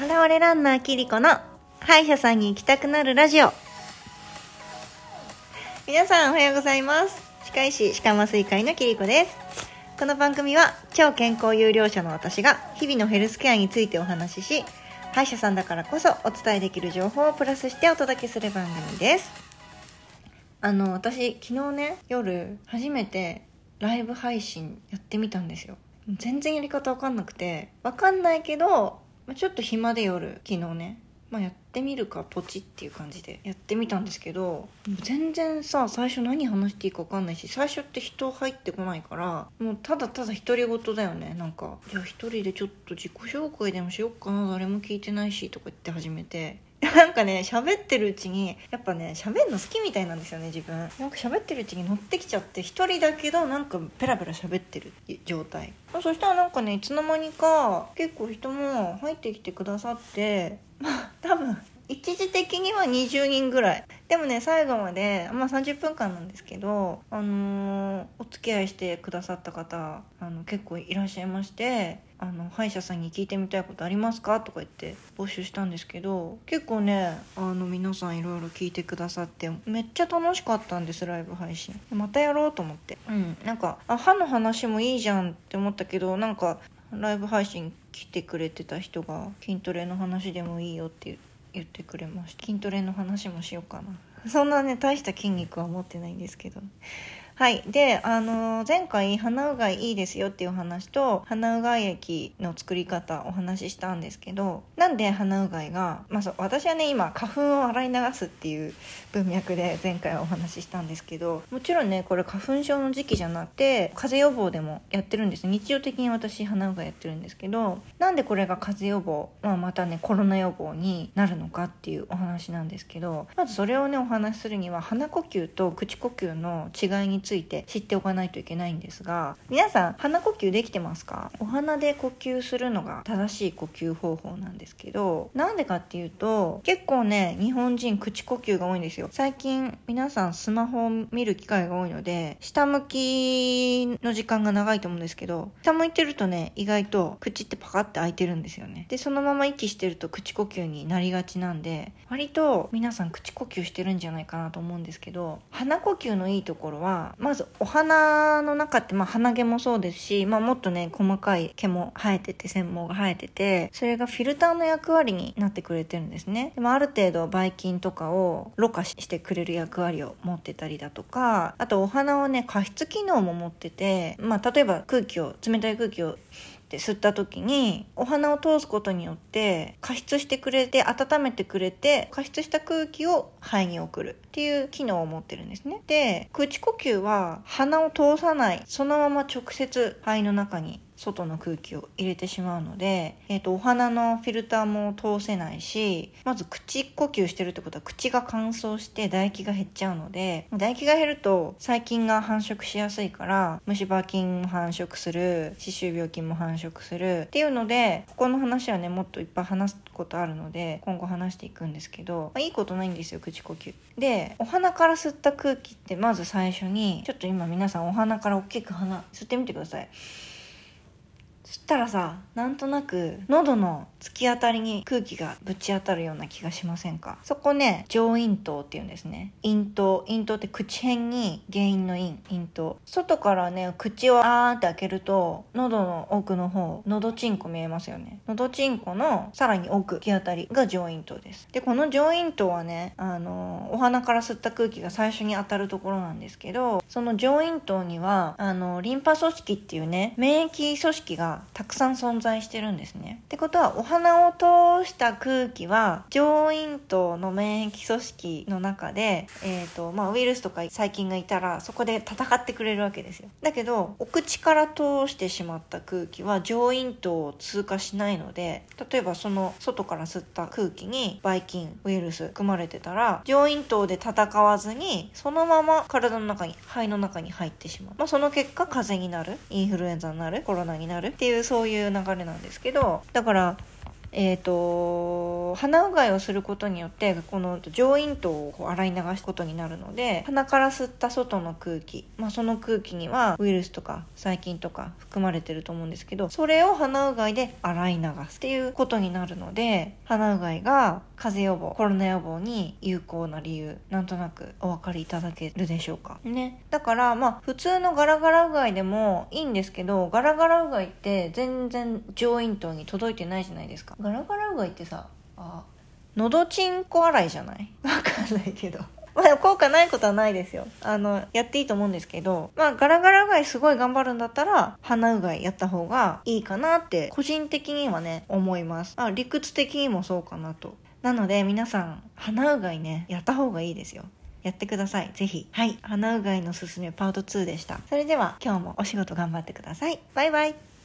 払われランナーキリコの歯医者さんに行きたくなるラジオ。皆さんおはようございます。歯科医師歯科麻酔会のキリコです。この番組は超健康有料者の私が日々のヘルスケアについてお話しし歯医者さんだからこそお伝えできる情報をプラスしてお届けする番組です。あの私昨日ね夜初めてライブ配信やってみたんですよ。全然やり方わかんなくてわかんないけどまあ、ちょっと暇で夜昨日ね、まあ、やってみるかポチっていう感じでやってみたんですけど全然さ最初何話していいか分かんないし最初って人入ってこないからもうただただ独り言だよね。なんかじゃあ一人でちょっと自己紹介でもしよっかな誰も聞いてないしとか言って始めて。なんかね喋ってるうちにやっぱね喋るの好きみたいなんですよね自分。なんか喋ってるうちに乗ってきちゃって一人だけどなんかペラペラ喋ってる状態。そしたらなんかねいつの間にか結構人も入ってきてくださってまあ 多分一時的には20人ぐらい。でもね最後までまあ30分間なんですけどあのー、お付き合いしてくださった方あの結構いらっしゃいましてあの歯医者さんに聞いてみたいことありますか？とか言って募集したんですけど結構ねあの皆さんいろいろ聞いてくださってめっちゃ楽しかったんですライブ配信。またやろうと思って。うん。なんかあ歯の話もいいじゃんって思ったけどなんかライブ配信来てくれてた人が筋トレの話でもいいよって言って言ってくれました。筋トレの話もしようかな。そんなね大した筋肉は持ってないんですけど。はい。で、あの、前回鼻うがいいいですよっていう話と、鼻うがい液の作り方お話ししたんですけど、なんで鼻うがいが、まあ、私はね、今、花粉を洗い流すっていう文脈で前回お話ししたんですけど、もちろんね、これ花粉症の時期じゃなくて、風邪予防でもやってるんです。日常的に私、鼻うがいやってるんですけど、なんでこれが風邪予防、まあ、またね、コロナ予防になるのかっていうお話なんですけど、まずそれをね、お話しするには、鼻呼吸と口呼吸の違いにつついて知っておかないといけないんですが皆さん鼻呼吸できてますか？お鼻で呼吸するのが正しい呼吸方法なんですけどなんでかっていうと結構ね日本人口呼吸が多いんですよ。最近皆さんスマホを見る機会が多いので下向きの時間が長いと思うんですけど下向いてるとね意外と口ってパカって開いてるんですよね。でそのまま息してると口呼吸になりがちなんで割と皆さん口呼吸してるんじゃないかなと思うんですけど鼻呼吸のいいところはまずお花の中って、まあ、鼻毛もそうですし、まあ、もっとね、細かい毛も生えてて、繊毛が生えてて、それがフィルターの役割になってくれてるんですね。でもある程度、ばい菌とかをろ過してくれる役割を持ってたりだとか、あとお花はね、加湿機能も持ってて、まあ、例えば空気を、冷たい空気をって吸った時にお花を通すことによって加湿してくれて温めてくれて加湿した空気を肺に送るっていう機能を持ってるんですね。で口呼吸は鼻を通さないそのまま直接肺の中に外の空気を入れてしまうので、え、ー、と、お花のフィルターも通せないし、まず口呼吸してるってことは口が乾燥して唾液が減っちゃうので、唾液が減ると細菌が繁殖しやすいから、虫歯菌も繁殖する、歯周病菌も繁殖するっていうので、ここの話はね、もっといっぱい話すことあるので、今後話していくんですけど、まあ、いいことないんですよ、口呼吸。で、お花から吸った空気ってまず最初に、ちょっと今皆さんお花から大きく鼻吸ってみてください。そしたらさなんとなく喉の突き当たりに空気がぶち当たるような気がしませんか？そこね上咽頭っていうんですね。咽頭。咽頭って口辺に原因の咽。咽頭。外からね口をあーって開けると喉の奥の方喉チンコ見えますよね。喉チンコのさらに奥突き当たりが上咽頭です。でこの上咽頭はねあのお鼻から吸った空気が最初に当たるところなんですけどその上咽頭にはあのリンパ組織っていうね免疫組織がたくさん存在してるんですね。ってことはお花を通した空気は上咽頭の免疫組織の中で、えーとまあ、ウイルスとか細菌がいたらそこで戦ってくれるわけですよ。だけどお口から通してしまった空気は上咽頭を通過しないので例えばその外から吸った空気にばい菌ウイルス含まれてたら上咽頭で戦わずにそのまま体の中に肺の中に入ってしまう、まあ、その結果風邪になるインフルエンザになるコロナになるっていういうそういう流れなんですけどだからえっ、と鼻うがいをすることによってこの上咽頭を洗い流すことになるので鼻から吸った外の空気、まあ、その空気にはウイルスとか細菌とか含まれてると思うんですけどそれを鼻うがいで洗い流すっていうことになるので鼻うがいが風邪予防コロナ予防に有効な理由なんとなくお分かりいただけるでしょうか。ね。だからまあ普通のガラガラうがいでもいいんですけどガラガラうがいって全然上咽頭に届いてないじゃないですか。ガラガラうがいってさあのどちんこ洗いじゃない？わかんないけど まあ、効果ないことはないですよ。あの、やっていいと思うんですけど、まあ、ガラガラうがいすごい頑張るんだったら、鼻うがいやった方がいいかなって、個人的にはね、思います。あ、理屈的にもそうかなと。なので、皆さん、鼻うがいね、やった方がいいですよ。やってください。ぜひ。はい。鼻うがいのすすめパート2でした。それでは、今日もお仕事頑張ってください。バイバイ。